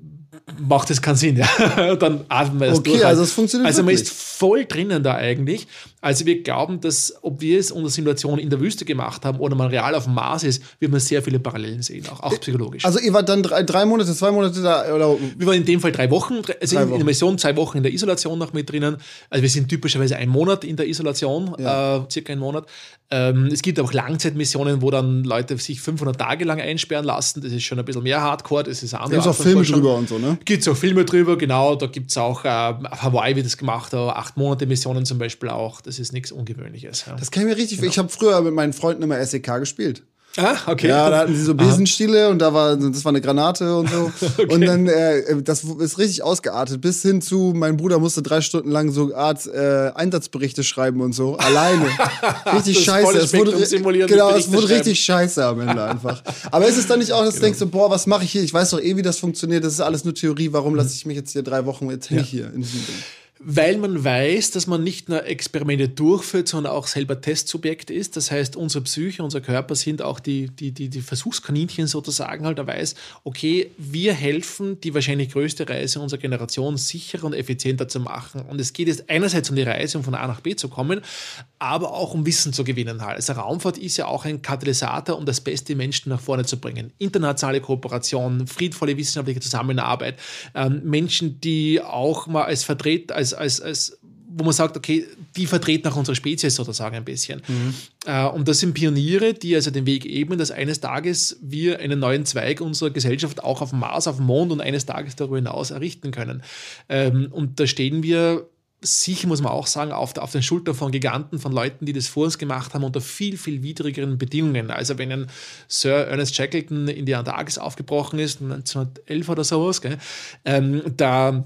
macht das keinen Sinn. Ja. dann atmen wir das okay, durch. also es funktioniert Also man ist voll drinnen da eigentlich. Also wir glauben, dass ob wir es unter Simulation in der Wüste gemacht haben oder man real auf dem Mars ist, wird man sehr viele Parallelen sehen, auch, auch psychologisch. Also ihr wart dann drei, drei Monate, zwei Monate da? Oder? Wir waren in dem Fall drei Wochen, also drei in, in der Mission zwei Wochen in der Isolation noch mit drinnen. Also wir sind typischerweise ein Monat in der Isolation, ja. äh, circa einen Monat. Ähm, es gibt auch Langzeitmissionen, wo dann Leute sich 500 Tage lang einsperren lassen. Das ist schon ein bisschen mehr Hardcore. Das ist andere. Gibt es auch Filme drüber und so, ne? Gibt es auch Filme drüber, genau. Da gibt es auch, äh, auf Hawaii wird das gemacht, acht Monate Missionen zum Beispiel auch. Das ist nichts Ungewöhnliches. Ja. Das kann ich mir richtig. Genau. Ich habe früher mit meinen Freunden immer SEK gespielt. Ah, okay. Ja, da hatten sie so Besenstiele und da war, das war eine Granate und so. okay. Und dann, äh, das ist richtig ausgeartet, bis hin zu, mein Bruder musste drei Stunden lang so Art äh, Einsatzberichte schreiben und so, alleine. richtig scheiße. Es wurde, genau, es wurde richtig scheiße am Ende einfach. Aber ist es dann nicht auch, dass genau. du denkst, so, boah, was mache ich hier? Ich weiß doch eh, wie das funktioniert. Das ist alles nur Theorie. Warum mhm. lasse ich mich jetzt hier drei Wochen, jetzt ich hier in diesem Ding? Weil man weiß, dass man nicht nur Experimente durchführt, sondern auch selber Testsubjekt ist. Das heißt, unsere Psyche, unser Körper sind auch die, die, die, die Versuchskaninchen sozusagen halt. Er weiß, okay, wir helfen, die wahrscheinlich größte Reise unserer Generation sicherer und effizienter zu machen. Und es geht jetzt einerseits um die Reise, um von A nach B zu kommen, aber auch um Wissen zu gewinnen. Halt. Also Raumfahrt ist ja auch ein Katalysator, um das Beste Menschen nach vorne zu bringen. Internationale Kooperation, friedvolle wissenschaftliche Zusammenarbeit, ähm, Menschen, die auch mal als Vertreter, als, als, als wo man sagt, okay, die vertreten auch unsere Spezies sozusagen ein bisschen. Mhm. Äh, und das sind Pioniere, die also den Weg ebnen, dass eines Tages wir einen neuen Zweig unserer Gesellschaft auch auf dem Mars, auf dem Mond und eines Tages darüber hinaus errichten können. Ähm, und da stehen wir sicher, muss man auch sagen, auf, der, auf den Schultern von Giganten, von Leuten, die das vor uns gemacht haben, unter viel, viel widrigeren Bedingungen. Also wenn ein Sir Ernest Shackleton in die Antarktis aufgebrochen ist, 1911 oder sowas, gell, ähm, da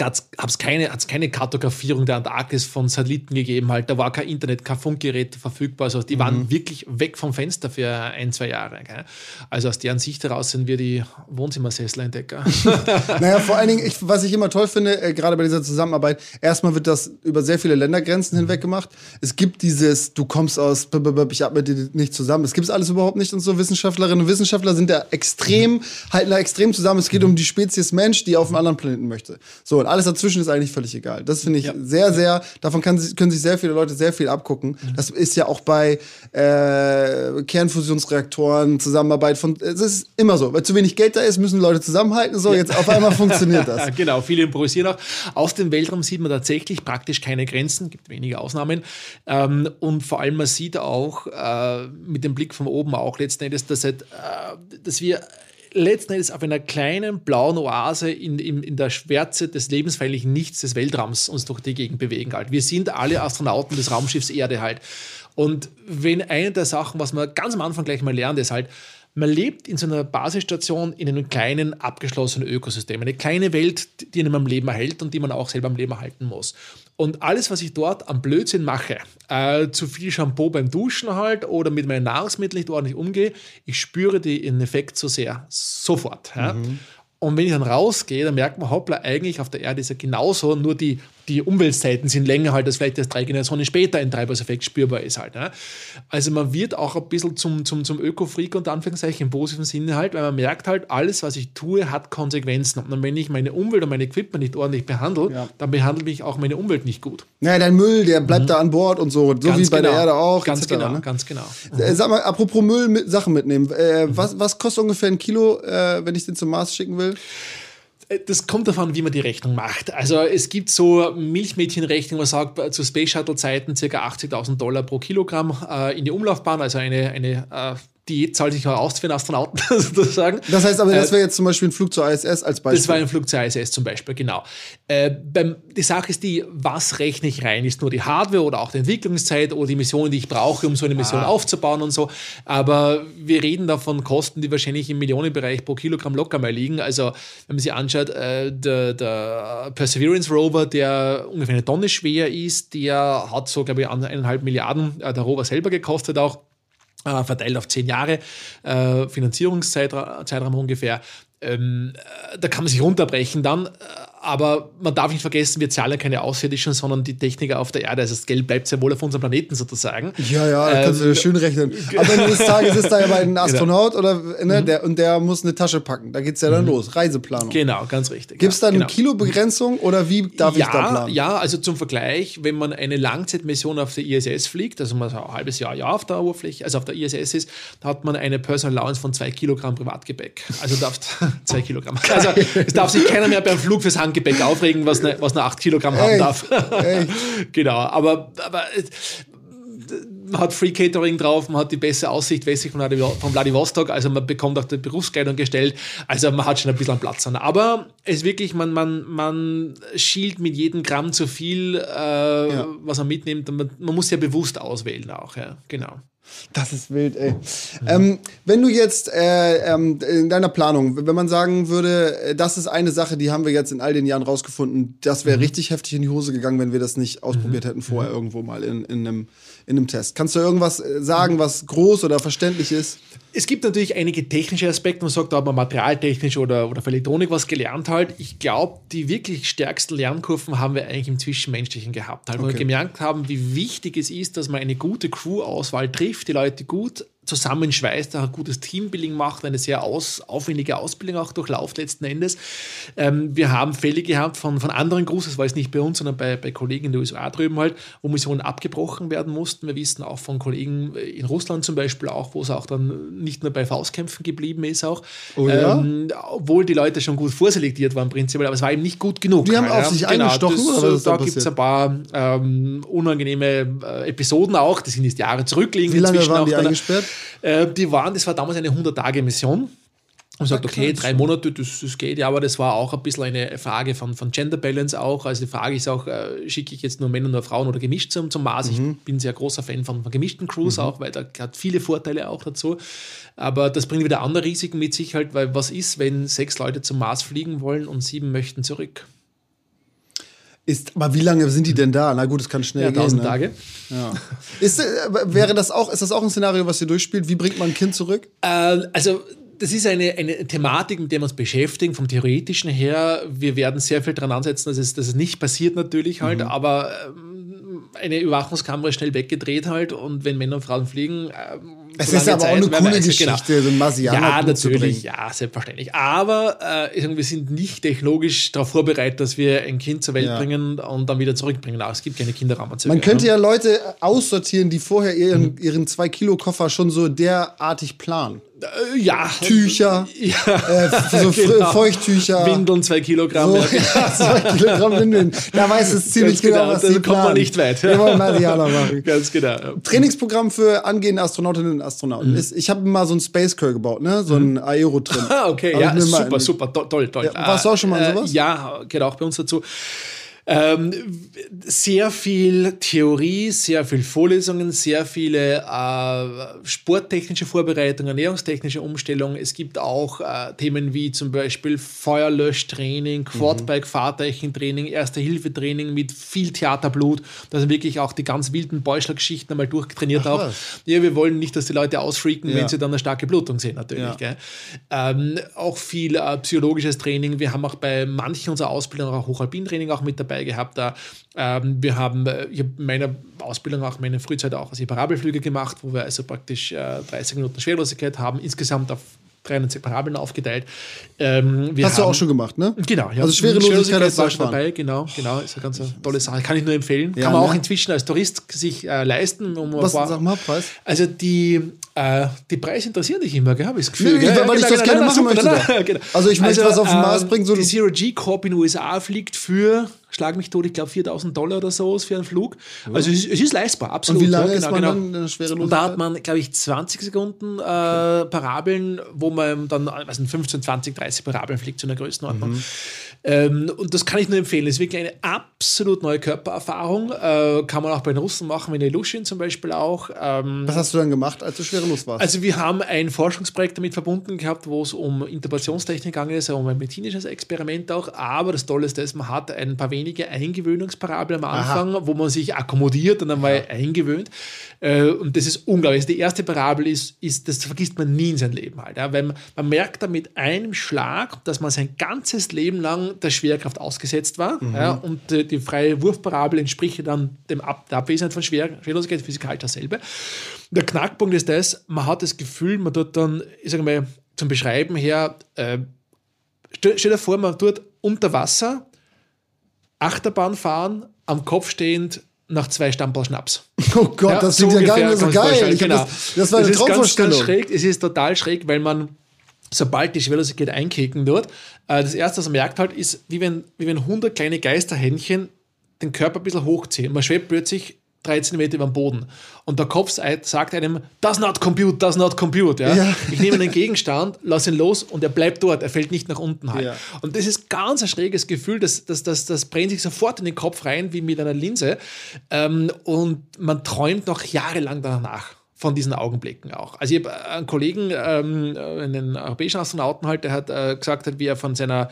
hat es keine, keine Kartografierung der Antarktis von Satelliten gegeben. Halt. Da war kein Internet, kein Funkgerät verfügbar. Also die mhm. waren wirklich weg vom Fenster für ein, zwei Jahre. Gell? Also aus deren Sicht heraus sind wir die Wohnzimmersesselentdecker. naja, vor allen Dingen, ich, was ich immer toll finde, äh, gerade bei dieser Zusammenarbeit, erstmal wird das über sehr viele Ländergrenzen hinweg gemacht. Es gibt dieses, du kommst aus, ich habe mit dir nicht zusammen. Das gibt es alles überhaupt nicht und so. Wissenschaftlerinnen und Wissenschaftler sind da extrem, mhm. halten da extrem zusammen. Es geht mhm. um die Spezies Mensch, die auf einem anderen Planeten möchte. So, und alles dazwischen ist eigentlich völlig egal. Das finde ich ja. sehr, sehr, davon kann, können sich sehr viele Leute sehr viel abgucken. Mhm. Das ist ja auch bei äh, Kernfusionsreaktoren, Zusammenarbeit von, es ist immer so. Weil zu wenig Geld da ist, müssen Leute zusammenhalten. So, ja. jetzt auf einmal funktioniert das. genau, viele improvisieren auch. Aus dem Weltraum sieht man tatsächlich praktisch keine Grenzen, gibt wenige Ausnahmen. Ähm, und vor allem, man sieht auch äh, mit dem Blick von oben auch letzten Endes, dass, halt, äh, dass wir letzten Endes auf einer kleinen blauen Oase in, in, in der Schwärze des lebensfeindlichen Nichts des Weltraums uns durch die Gegend bewegen halt. Wir sind alle Astronauten des Raumschiffs Erde halt. Und wenn eine der Sachen, was man ganz am Anfang gleich mal lernt, ist halt, man lebt in so einer Basisstation in einem kleinen, abgeschlossenen Ökosystem. Eine kleine Welt, die einem am Leben erhält und die man auch selber am Leben erhalten muss. Und alles, was ich dort am Blödsinn mache, äh, zu viel Shampoo beim Duschen halt oder mit meinen Nahrungsmitteln nicht ordentlich umgehe, ich spüre den Effekt so sehr. Sofort. Ja? Mhm. Und wenn ich dann rausgehe, dann merkt man, hoppla, eigentlich auf der Erde ist ja genauso, nur die die Umweltzeiten sind länger halt, als vielleicht erst drei Generationen später ein Treibhauseffekt spürbar ist halt. Ne? Also man wird auch ein bisschen zum, zum, zum Öko-Freak unter Anführungszeichen im positiven Sinne halt, weil man merkt halt, alles, was ich tue, hat Konsequenzen. Und wenn ich meine Umwelt und mein Equipment nicht ordentlich behandle, ja. dann behandelt mich auch meine Umwelt nicht gut. Naja, dein Müll, der bleibt mhm. da an Bord und so, so ganz wie bei genau. der Erde auch. Ganz etc., genau, ne? ganz genau. Mhm. Sag mal, apropos Müll, mit Sachen mitnehmen. Äh, mhm. was, was kostet ungefähr ein Kilo, äh, wenn ich den zum Mars schicken will? Äh, das kommt davon, wie man die Rechnung macht. Also es gibt so Milchmädchenrechnung, man sagt zu Space Shuttle-Zeiten ca. 80.000 Dollar pro Kilogramm äh, in die Umlaufbahn, also eine, eine äh, die zahlt sich auch aus für einen Astronauten sozusagen. Das heißt aber, das äh, wäre jetzt zum Beispiel ein Flug zur ISS als Beispiel. Das war ein Flug zur ISS zum Beispiel, genau. Äh, beim, die Sache ist die, was rechne ich rein? Ist nur die Hardware oder auch die Entwicklungszeit oder die Missionen, die ich brauche, um so eine Mission ah. aufzubauen und so. Aber wir reden da von Kosten, die wahrscheinlich im Millionenbereich pro Kilogramm locker mal liegen. Also wenn man sich anschaut, äh, der, der, Perseverance Rover, der ungefähr eine Tonne schwer ist, der hat so, glaube ich, eineinhalb Milliarden, äh, der Rover selber gekostet auch verteilt auf zehn Jahre, äh, Finanzierungszeitraum ungefähr. Ähm, äh, da kann man sich runterbrechen dann, äh, aber man darf nicht vergessen, wir zahlen ja keine Außerirdischen, sondern die Techniker auf der Erde. Also das Geld bleibt sehr wohl auf unserem Planeten sozusagen. Ja, ja, da kannst du ähm, schön rechnen. Aber wenn des Tages ist da ja einem genau. Astronaut genau. oder ne, mhm. der, und der muss eine Tasche packen. Da geht es ja dann mhm. los. Reiseplanung. Genau, ganz richtig. Gibt es da eine genau. Kilobegrenzung oder wie darf ja, ich da planen? Ja, also zum Vergleich, wenn man eine Langzeitmission auf der ISS fliegt, also man so ein halbes Jahr, Jahr auf der Oberfläche, also auf der ISS ist, da hat man eine Personal Allowance von zwei Kilogramm Privatgepäck. Also darf zwei Kilogramm. Also es darf sich keiner mehr beim Flug fürs Handgepäck aufregen, was eine, was eine 8 Kilogramm haben echt? darf. genau, aber, aber man hat Free Catering drauf, man hat die beste Aussicht westlich von, Vladivostok, also man bekommt auch die Berufskleidung gestellt, also man hat schon ein bisschen Platz an. Aber es ist wirklich, man, man, man schielt mit jedem Gramm zu viel, äh, ja. was man mitnimmt. Man, man muss ja bewusst auswählen auch, ja, genau. Das ist wild, ey. Mhm. Ähm, wenn du jetzt äh, ähm, in deiner Planung, wenn man sagen würde, äh, das ist eine Sache, die haben wir jetzt in all den Jahren rausgefunden, das wäre mhm. richtig heftig in die Hose gegangen, wenn wir das nicht ausprobiert mhm. hätten vorher irgendwo mal in, in, einem, in einem Test. Kannst du irgendwas äh, sagen, was groß oder verständlich ist? Es gibt natürlich einige technische Aspekte, man sagt, da hat man materialtechnisch oder, oder für Elektronik was gelernt halt. Ich glaube, die wirklich stärksten Lernkurven haben wir eigentlich im Zwischenmenschlichen gehabt. Halt, okay. Wo wir gemerkt haben, wie wichtig es ist, dass man eine gute Crew-Auswahl trifft, die Leute gut zusammenschweißt, ein gutes Teambuilding macht, eine sehr aus, aufwendige Ausbildung auch durchlauft letzten Endes. Ähm, wir haben Fälle gehabt von, von anderen Crews, das war jetzt nicht bei uns, sondern bei, bei Kollegen in der USA drüben halt, wo Missionen abgebrochen werden mussten. Wir wissen auch von Kollegen in Russland zum Beispiel auch, wo es auch dann nicht nur bei Faustkämpfen geblieben ist auch, oh ja? ähm, obwohl die Leute schon gut vorselektiert waren prinzipiell, aber es war eben nicht gut genug. Die haben auf sich genau, eingestochen? Das, oder da gibt es ein paar ähm, unangenehme äh, Episoden auch, die sind jetzt Jahre zurückliegen. Wie lange waren die eingesperrt? Äh, die waren, das war damals eine 100-Tage-Mission. Und sagt, okay, drei Monate, das, das geht ja, aber das war auch ein bisschen eine Frage von, von Gender Balance auch. Also die Frage ist auch, äh, schicke ich jetzt nur Männer, nur Frauen oder gemischt zum, zum Mars? Mhm. Ich bin sehr großer Fan von, von gemischten Crews mhm. auch, weil da hat viele Vorteile auch dazu. Aber das bringt wieder andere Risiken mit sich halt, weil was ist, wenn sechs Leute zum Mars fliegen wollen und sieben möchten zurück? Ist, aber wie lange sind die denn da? Na gut, es kann schnell ja, gehen. Tausend ne? Tage. Ja. Ist, äh, wäre das auch, ist das auch ein Szenario, was ihr durchspielt? Wie bringt man ein Kind zurück? Äh, also das ist eine, eine Thematik, mit der wir uns beschäftigen, vom Theoretischen her. Wir werden sehr viel daran ansetzen, dass es, dass es nicht passiert natürlich halt, mhm. aber ähm, eine Überwachungskamera schnell weggedreht halt und wenn Männer und Frauen fliegen, ähm, es ist aber Zeit, auch eine coole weiß, Geschichte, genau. so ein Marsianer Ja, natürlich, ja, selbstverständlich. Aber äh, wir sind nicht technologisch darauf vorbereitet, dass wir ein Kind zur Welt ja. bringen und dann wieder zurückbringen. Auch es gibt keine Kinderrahmenzeuge. Man könnte ja Leute aussortieren, die vorher ihren, mhm. ihren 2-Kilo-Koffer schon so derartig planen. Äh, ja. Tücher, ja. Äh, so genau. Feuchttücher. Windeln, zwei Kilogramm. So, ja, zwei Kilogramm Windeln. Da weiß es ziemlich genau, genau, was da kommt man nicht weit. Wir wollen Mariana machen. Ganz genau. Trainingsprogramm für angehende Astronautinnen und Astronauten. Mhm. ich habe mal so ein Space Curl gebaut, ne? so ein mhm. Aero drin. Ah, okay, ja, super, super, toll, toll. Ja, warst du auch schon mal äh, sowas? Ja, geht auch bei uns dazu. Ähm, sehr viel Theorie, sehr viel Vorlesungen, sehr viele äh, sporttechnische Vorbereitungen, ernährungstechnische Umstellungen. Es gibt auch äh, Themen wie zum Beispiel Feuerlöschtraining, Quadbike-Fahrteichentraining, Erste-Hilfe-Training mit viel Theaterblut, dass man wirklich auch die ganz wilden Beuschler-Geschichten einmal durchtrainiert auch. Ja, wir wollen nicht, dass die Leute ausfreaken, ja. wenn sie dann eine starke Blutung sehen, natürlich. Ja. Ähm, auch viel äh, psychologisches Training. Wir haben auch bei manchen unserer Ausbildung auch Hochalpin-Training auch mit dabei dabei gehabt. Da. Ähm, wir haben, äh, ich habe meine Ausbildung auch, meine Frühzeit auch als Parabelflüge gemacht, wo wir also praktisch äh, 30 Minuten Schwerelosigkeit haben, insgesamt auf 300 Parabeln aufgeteilt. Ähm, Hast du auch schon gemacht, ne? Genau, ja. Also Schwerelosigkeit, Schwerelosigkeit war schon dabei, genau, genau, ist eine ganz tolle Sache. Kann ich nur empfehlen. Ja, Kann man ne? auch inzwischen als Tourist sich äh, leisten. Um Was sag mal Preis? Also die, äh, die Preise interessieren dich immer, habe ich das Gefühl. Nee, weil, ich das gerne machen möchte. Genau. Also ich möchte also, was auf den Mars ähm, bringen. So die Zero G Corp in den USA fliegt für schlag mich tot, ich glaube 4000 Dollar oder so für einen Flug. Also es ist, es ist leistbar, absolut. Und wie lange ja, genau, ist man genau. dann in der schwere Und da hat man, glaube ich, 20 Sekunden äh, Parabeln, wo man dann also 15, 20, 30 Parabeln fliegt zu einer Größenordnung. Mhm. Ähm, und das kann ich nur empfehlen. Es ist wirklich eine absolut neue Körpererfahrung. Äh, kann man auch bei den Russen machen, wie in Ilushin zum Beispiel auch. Ähm, Was hast du dann gemacht, als du schwerelos warst? Also wir haben ein Forschungsprojekt damit verbunden gehabt, wo es um Interpolationstechnik gegangen ist, um ein medizinisches Experiment auch. Aber das Tolle ist, dass man hat ein paar wenige Eingewöhnungsparabeln am Anfang, Aha. wo man sich akkommodiert und dann mal eingewöhnt. Äh, und das ist unglaublich. Die erste Parabel ist, ist, das vergisst man nie in seinem Leben halt. Ja? Weil man, man merkt da mit einem Schlag, dass man sein ganzes Leben lang der Schwerkraft ausgesetzt war. Mhm. Ja? Und die, die, freie Wurfparabel entspricht dann dem Ab der Abwesenheit von Schwer Schwerelosigkeit, physikalisch dasselbe. Der Knackpunkt ist das, man hat das Gefühl, man tut dann, ich sage mal, zum Beschreiben her, äh, stell, stell dir vor, man tut unter Wasser Achterbahn fahren, am Kopf stehend nach zwei Stammball Schnaps. Oh Gott, ja, das klingt so ja gar nicht so geil. Genau. Das, das, war eine das Traumvorstellung. Ganz, ganz schräg. Es ist total schräg, weil man, sobald die Schwerelosigkeit einkicken dort, äh, das erste, was man merkt halt, ist, wie wenn, wie wenn 100 kleine Geisterhändchen den Körper ein bisschen hochziehen. Man schwebt plötzlich drei Zentimeter über dem Boden. Und der Kopf sagt einem, does not compute, does not compute. Ja? ja. Ich nehme einen Gegenstand, lasse ihn los und er bleibt dort, er fällt nicht nach unten halt. Ja. Und das ist ganz ein schräges Gefühl, das, das, das, das brennt sich sofort in den Kopf rein, wie mit einer Linse. Ähm, und man träumt noch jahrelang danach von diesen Augenblicken auch. Also ich habe einen Kollegen, ähm, einen europäischen Astronauten halt, der hat äh, gesagt, wie er von seiner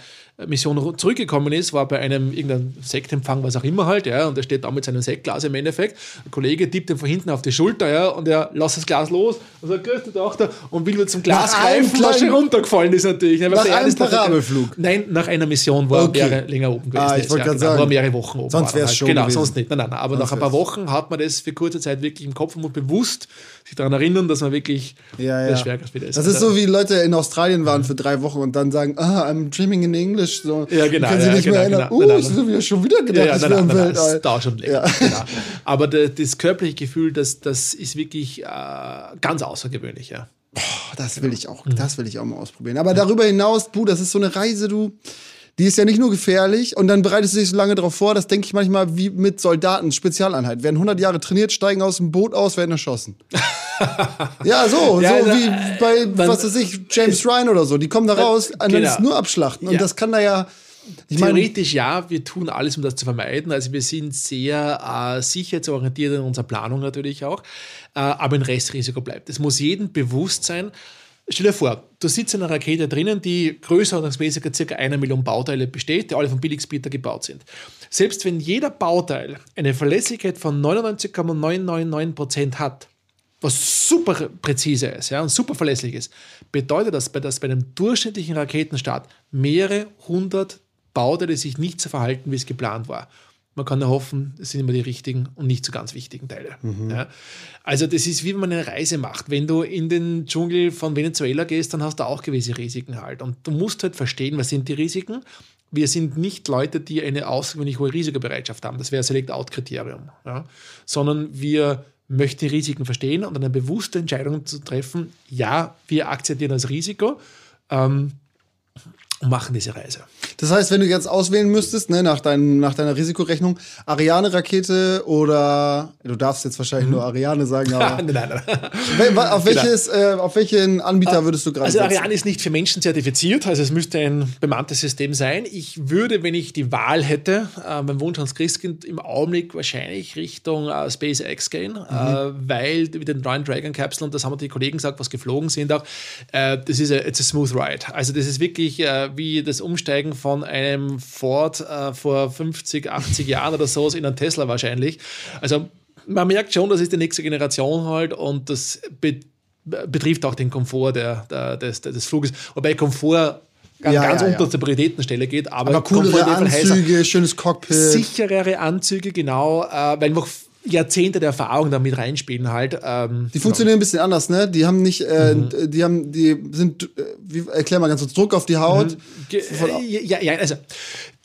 Mission zurückgekommen ist, war bei einem irgendeinem Sektempfang, was auch immer halt, ja, und er steht da mit seinem Sektglas im Endeffekt. Ein Kollege tippt ihm von hinten auf die Schulter, ja, und er lässt das Glas los und sagt, grüß dich Tochter, und will nur zum Glas nach greifen, schon runtergefallen ist natürlich. Ne, nach einem Parabelflug? Nein, nach einer Mission, wo okay. er länger oben gewesen ah, ich ist. Ja, genau, sagen, wo er mehrere Wochen oben sonst wäre es halt. schon Genau, gewesen. sonst nicht. Nein, nein, nein. Aber sonst nach ein paar Wochen hat man das für kurze Zeit wirklich im Kopf und bewusst sich daran erinnern, dass man wirklich ja, ja. das Schwerkraft wieder ist. Das ist so wie Leute in Australien waren für drei Wochen und dann sagen, ah, I'm dreaming in English. So. Ja, genau genau, können sie nicht genau, mehr erinnern. Genau, genau, uh, ich habe schon wieder gedacht, ja, ja, das wäre im Weltall. Das dauert schon länger. Genau. Aber das körperliche Gefühl, das, das ist wirklich äh, ganz außergewöhnlich, ja. Boah, das will ich auch, das will ich auch mal ausprobieren. Aber darüber hinaus, puh, das ist so eine Reise, du die ist ja nicht nur gefährlich und dann bereitest du dich so lange darauf vor, das denke ich manchmal wie mit Soldaten, Spezialeinheit. Werden 100 Jahre trainiert, steigen aus dem Boot aus, werden erschossen. ja, so, ja, so wie bei, was weiß ich, James Ryan oder so. Die kommen da raus, und genau. dann ist nur abschlachten. Und ja. das kann da ja, ich Theoretisch ja, wir tun alles, um das zu vermeiden. Also wir sind sehr äh, sicherheitsorientiert in unserer Planung natürlich auch, äh, aber ein Restrisiko bleibt. Es muss jedem bewusst sein, Stell dir vor, du sitzt in einer Rakete drinnen, die größer und größerordnungsmäßig circa einer Million Bauteile besteht, die alle von Billigsplitter gebaut sind. Selbst wenn jeder Bauteil eine Verlässlichkeit von 99,999% hat, was super präzise ist ja, und super verlässlich ist, bedeutet das, dass bei einem durchschnittlichen Raketenstart mehrere hundert Bauteile sich nicht so verhalten, wie es geplant war. Man kann nur hoffen, es sind immer die richtigen und nicht so ganz wichtigen Teile. Mhm. Ja. Also das ist wie wenn man eine Reise macht. Wenn du in den Dschungel von Venezuela gehst, dann hast du auch gewisse Risiken halt. Und du musst halt verstehen, was sind die Risiken. Wir sind nicht Leute, die eine außergewöhnlich hohe Risikobereitschaft haben. Das wäre Select-Out-Kriterium. Ja. Sondern wir möchten die Risiken verstehen und eine bewusste Entscheidung zu treffen, ja, wir akzeptieren das Risiko. Ähm, und machen diese Reise. Das heißt, wenn du jetzt auswählen müsstest, ne, nach, dein, nach deiner Risikorechnung, Ariane-Rakete oder du darfst jetzt wahrscheinlich mhm. nur Ariane sagen, aber nein, nein, nein. Auf, welches, genau. äh, auf welchen Anbieter ah, würdest du gerade Also Ariane ist nicht für Menschen zertifiziert, also es müsste ein bemanntes System sein. Ich würde, wenn ich die Wahl hätte, äh, mein Wunsch ans Christkind im Augenblick wahrscheinlich Richtung äh, SpaceX gehen, mhm. äh, weil mit den neuen Dragon Capsule, und das haben die Kollegen gesagt, was geflogen sind auch, äh, das ist a, it's a smooth ride. Also das ist wirklich äh, wie das Umsteigen von einem Ford äh, vor 50, 80 Jahren oder so in einen Tesla wahrscheinlich. Also man merkt schon, das ist die nächste Generation halt und das be betrifft auch den Komfort der, der, des, des Fluges. Wobei Komfort an Ja, ganz ja, ja. unterste Prioritätenstelle geht. Aber, Aber coolere von Anzüge, schönes Cockpit. sicherere Anzüge, genau, äh, weil noch Jahrzehnte der Erfahrung damit reinspielen halt. Ähm, Die funktionieren ein bisschen anders, ne? Die haben nicht, äh, die haben, die sind, äh, wie, erklär mal ganz kurz, Druck auf die Haut. Von- äh, ja, ja, also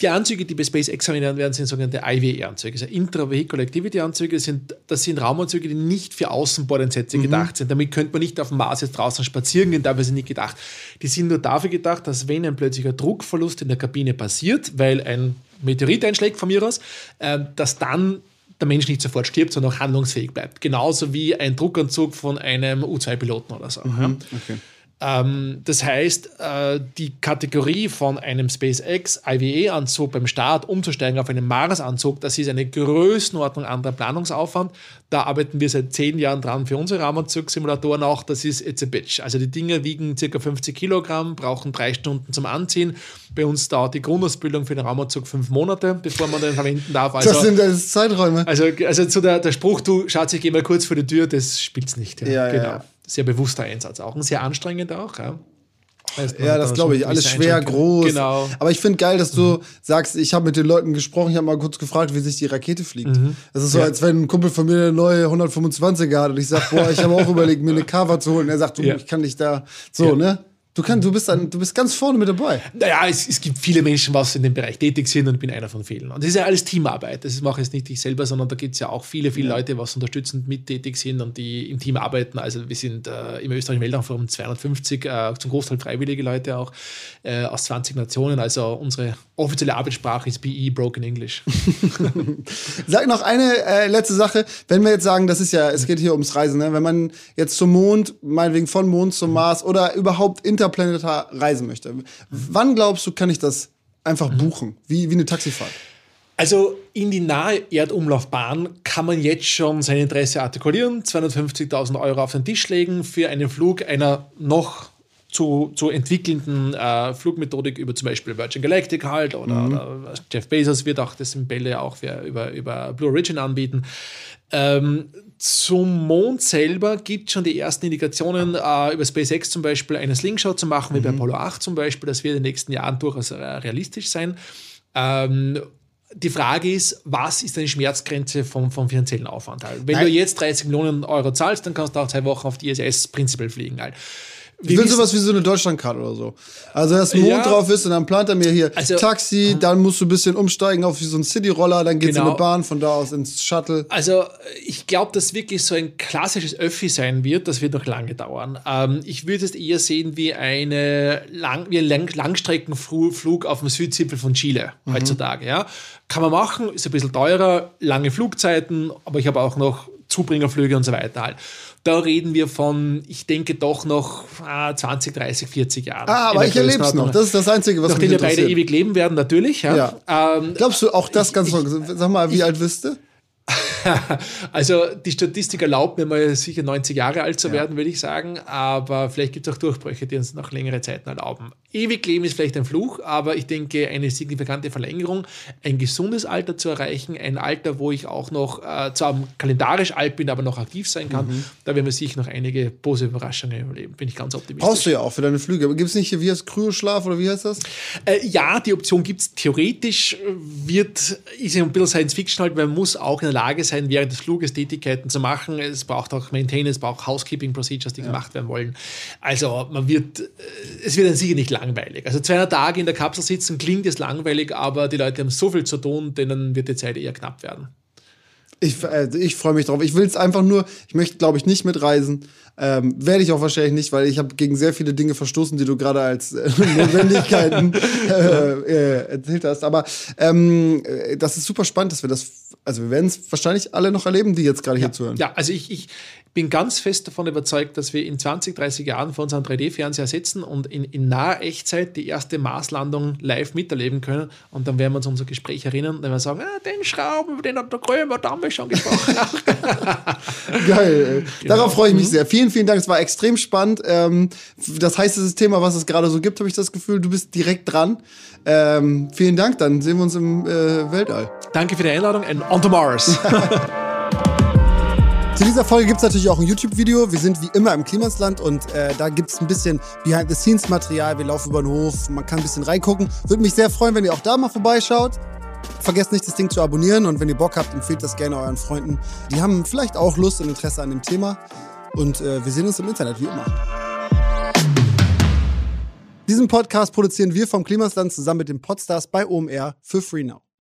die Anzüge, die bei SpaceX examiniert werden, sind sogenannte IVE-Anzüge, also Intravehicular Activity-Anzüge. Das sind, das sind Raumanzüge, die nicht für Außenbordeinsätze Mhm. gedacht sind. Damit könnte man nicht auf dem Mars jetzt draußen spazieren gehen, dafür sind nicht gedacht. Die sind nur dafür gedacht, dass wenn ein plötzlicher Druckverlust in der Kabine passiert, weil ein Meteorit einschlägt von mir aus, äh, dass dann der Mensch nicht sofort stirbt, sondern auch handlungsfähig bleibt. Genauso wie ein Druckanzug von einem U-2-Piloten oder so. Ja. Okay. Ähm, das heißt, äh, die Kategorie von einem SpaceX IVE-Anzug beim Start umzusteigen auf einen Mars-Anzug, das ist eine Größenordnung anderer Planungsaufwand. Da arbeiten wir seit zehn Jahren dran für unsere Raumanzug-Simulatoren auch. Das ist it's a bitch. Also die Dinger wiegen circa 50 Kilogramm, brauchen drei Stunden zum Anziehen. Bei uns dauert die Grundausbildung für den Raumanzug fünf Monate, bevor man den verwenden darf. Also, das sind das Zeiträume. also, also zu der, der Spruch, du Schatz, ich geh mal kurz vor die Tür, das spielt's nicht. Ja, ja, genau. ja. Sehr bewusster Einsatz auch und sehr anstrengend auch. Ja, Ja, das da glaube ich. Alles schwer, groß. Genau. Mhm. Aber ich finde geil, dass du sagst, ich habe mit den Leuten gesprochen, ich habe mal kurz gefragt, wie sich die Rakete fliegt. Das ist so, Mhm. Ja. als wenn ein Kumpel von mir eine neue 125er hat und ich sage, boah, ich habe auch überlegt, mir eine Cover zu holen. Er sagt, du, Ja. ich kann dich da so, Ja. ne? Du kannst, du bist dann, du bist ganz vorne mit dabei. Naja, es, es gibt viele Menschen, was in dem Bereich tätig sind und ich bin einer von vielen. Und das ist ja alles Teamarbeit. Das mache jetzt nicht ich selber, sondern da gibt es ja auch viele, viele Leute, was unterstützend mittätig sind und die im Team arbeiten. Also wir sind äh, im österreichischen Weltraumforum 250, äh, zum Großteil freiwillige Leute auch, äh, aus 20 Nationen. Also unsere offizielle Arbeitssprache ist BE, Broken English. Sag noch eine äh, letzte Sache. Wenn wir jetzt sagen, das ist ja, es geht hier ums Reisen, ne? wenn man jetzt zum Mond, meinetwegen von Mond zum Mars oder überhaupt interplanetar reisen möchte, wann glaubst du, kann ich das einfach buchen? Wie, wie eine Taxifahrt? Also in die nahe Erdumlaufbahn kann man jetzt schon sein Interesse artikulieren, 250.000 Euro auf den Tisch legen für einen Flug einer noch zu, zu entwickelnden äh, Flugmethodik über zum Beispiel Virgin Galactic halt oder, oder Jeff Bezos wird auch das in Bälle auch für, über, über Blue Origin anbieten. Ähm, zum Mond selber gibt es schon die ersten Indikationen, äh, über SpaceX zum Beispiel einen Slingshot zu machen, wie bei Apollo 8 zum Beispiel. Das wird in den nächsten Jahren durchaus äh, realistisch sein. Ähm, die Frage ist, was ist deine Schmerzgrenze vom, vom finanziellen Aufwand? Halt? Wenn Nein. du jetzt 30 Millionen Euro zahlst, dann kannst du auch zwei Wochen auf die ISS prinzipiell fliegen. Halt. Ich will sowas wie so eine Deutschlandkarte oder so. Also, dass Mond Ja. drauf ist und dann plant er mir hier Also- Taxi, dann musst du ein bisschen umsteigen auf wie so ein Cityroller, dann geht's in Genau. eine Bahn, von da aus ins Shuttle. Also ich glaube, dass wirklich so ein klassisches Öffi sein wird, das wird noch lange dauern. Ähm, ich würde es eher sehen wie, eine Lang wie ein Lang Langstreckenflug auf dem Südzipfel von Chile heutzutage. Ja? Kann man machen, ist ein bisschen teurer, lange Flugzeiten, aber ich habe auch noch Zubringerflüge und so weiter halt. Da reden wir von, ich denke doch noch ah, 20, 30, 40 Jahren. Ah, aber ich erlebe es noch. Das ist das Einzige, was Nachdem mich wir beide interessiert. ewig leben werden, natürlich. Ja. Ähm, Glaubst du auch das ganz noch? Sag mal, wie alt bist du? Also die Statistik erlaubt mir mal sicher 90 Jahre alt zu werden, würde ich sagen. Aber vielleicht gibt es auch Durchbrüche, die uns noch längere Zeiten erlauben. Ewig leben ist vielleicht ein Fluch, aber ich denke, eine signifikante Verlängerung, ein gesundes Alter zu erreichen, ein Alter, wo ich auch noch äh, zwar kalendarisch alt bin, aber noch aktiv sein kann, Mhm. da werden wir sicher noch einige positive Überraschungen überleben. Bin ich ganz optimistisch. Brauchst du ja auch für deine Flüge. Aber gibt es nicht hier, wie heißt Kryoschlaf oder wie heißt das? Äh, ja, die Option gibt es. Theoretisch wird, ist ja ein bisschen Science Fiction halt, man muss auch in der Lage sein, während des Fluges Tätigkeiten zu machen. Es braucht auch Maintenance, es braucht Housekeeping Procedures, die gemacht werden wollen. Also man wird, äh, es wird dann sicher nicht langweilig. Also 200 Tage in der Kapsel sitzen klingt jetzt langweilig, aber die Leute haben so viel zu tun, denen wird die Zeit eher knapp werden. Ich, äh, ich freue mich drauf. Ich will es einfach nur, ich möchte, glaube ich, nicht mitreisen. Ähm, Werde ich auch wahrscheinlich nicht, weil ich habe gegen sehr viele Dinge verstoßen, die du gerade als äh, Notwendigkeiten äh, äh, erzählt hast. Aber ähm, äh, das ist super spannend, dass wir das, also wir werden es wahrscheinlich alle noch erleben, die jetzt gerade hier zuhören. Ja, also ich, ich bin ganz fest davon überzeugt, dass wir in 20, 30 Jahren vor unseren 3D-Fernseher sitzen und in, in naher Echtzeit die erste Marslandung live miterleben können. Und dann werden wir uns unser Gespräch erinnern und dann werden wir sagen, ah, den Schrauben, den hat der Krömer damals schon gesprochen. Geil. Ey. Darauf freue ich Mhm. mich sehr. Vielen, vielen Dank. Es war extrem spannend. Ähm, das heißeste Thema, was es gerade so gibt, habe ich das Gefühl. Du bist direkt dran. Ähm, vielen Dank. Dann sehen wir uns im äh, Weltall. Danke für die Einladung und on to Mars. Zu dieser Folge gibt es natürlich auch ein YouTube-Video. Wir sind wie immer im Klimasland und äh, da gibt es ein bisschen Behind-the-Scenes-Material. Wir laufen über den Hof, man kann ein bisschen reingucken. Würde mich sehr freuen, wenn ihr auch da mal vorbeischaut. Vergesst nicht, das Ding zu abonnieren und wenn ihr Bock habt, empfehlt das gerne euren Freunden. Die haben vielleicht auch Lust und Interesse an dem Thema. Und äh, wir sehen uns im Internet, wie immer. Diesen Podcast produzieren wir vom Klimasland zusammen mit den Podstars bei OMR für Free Now.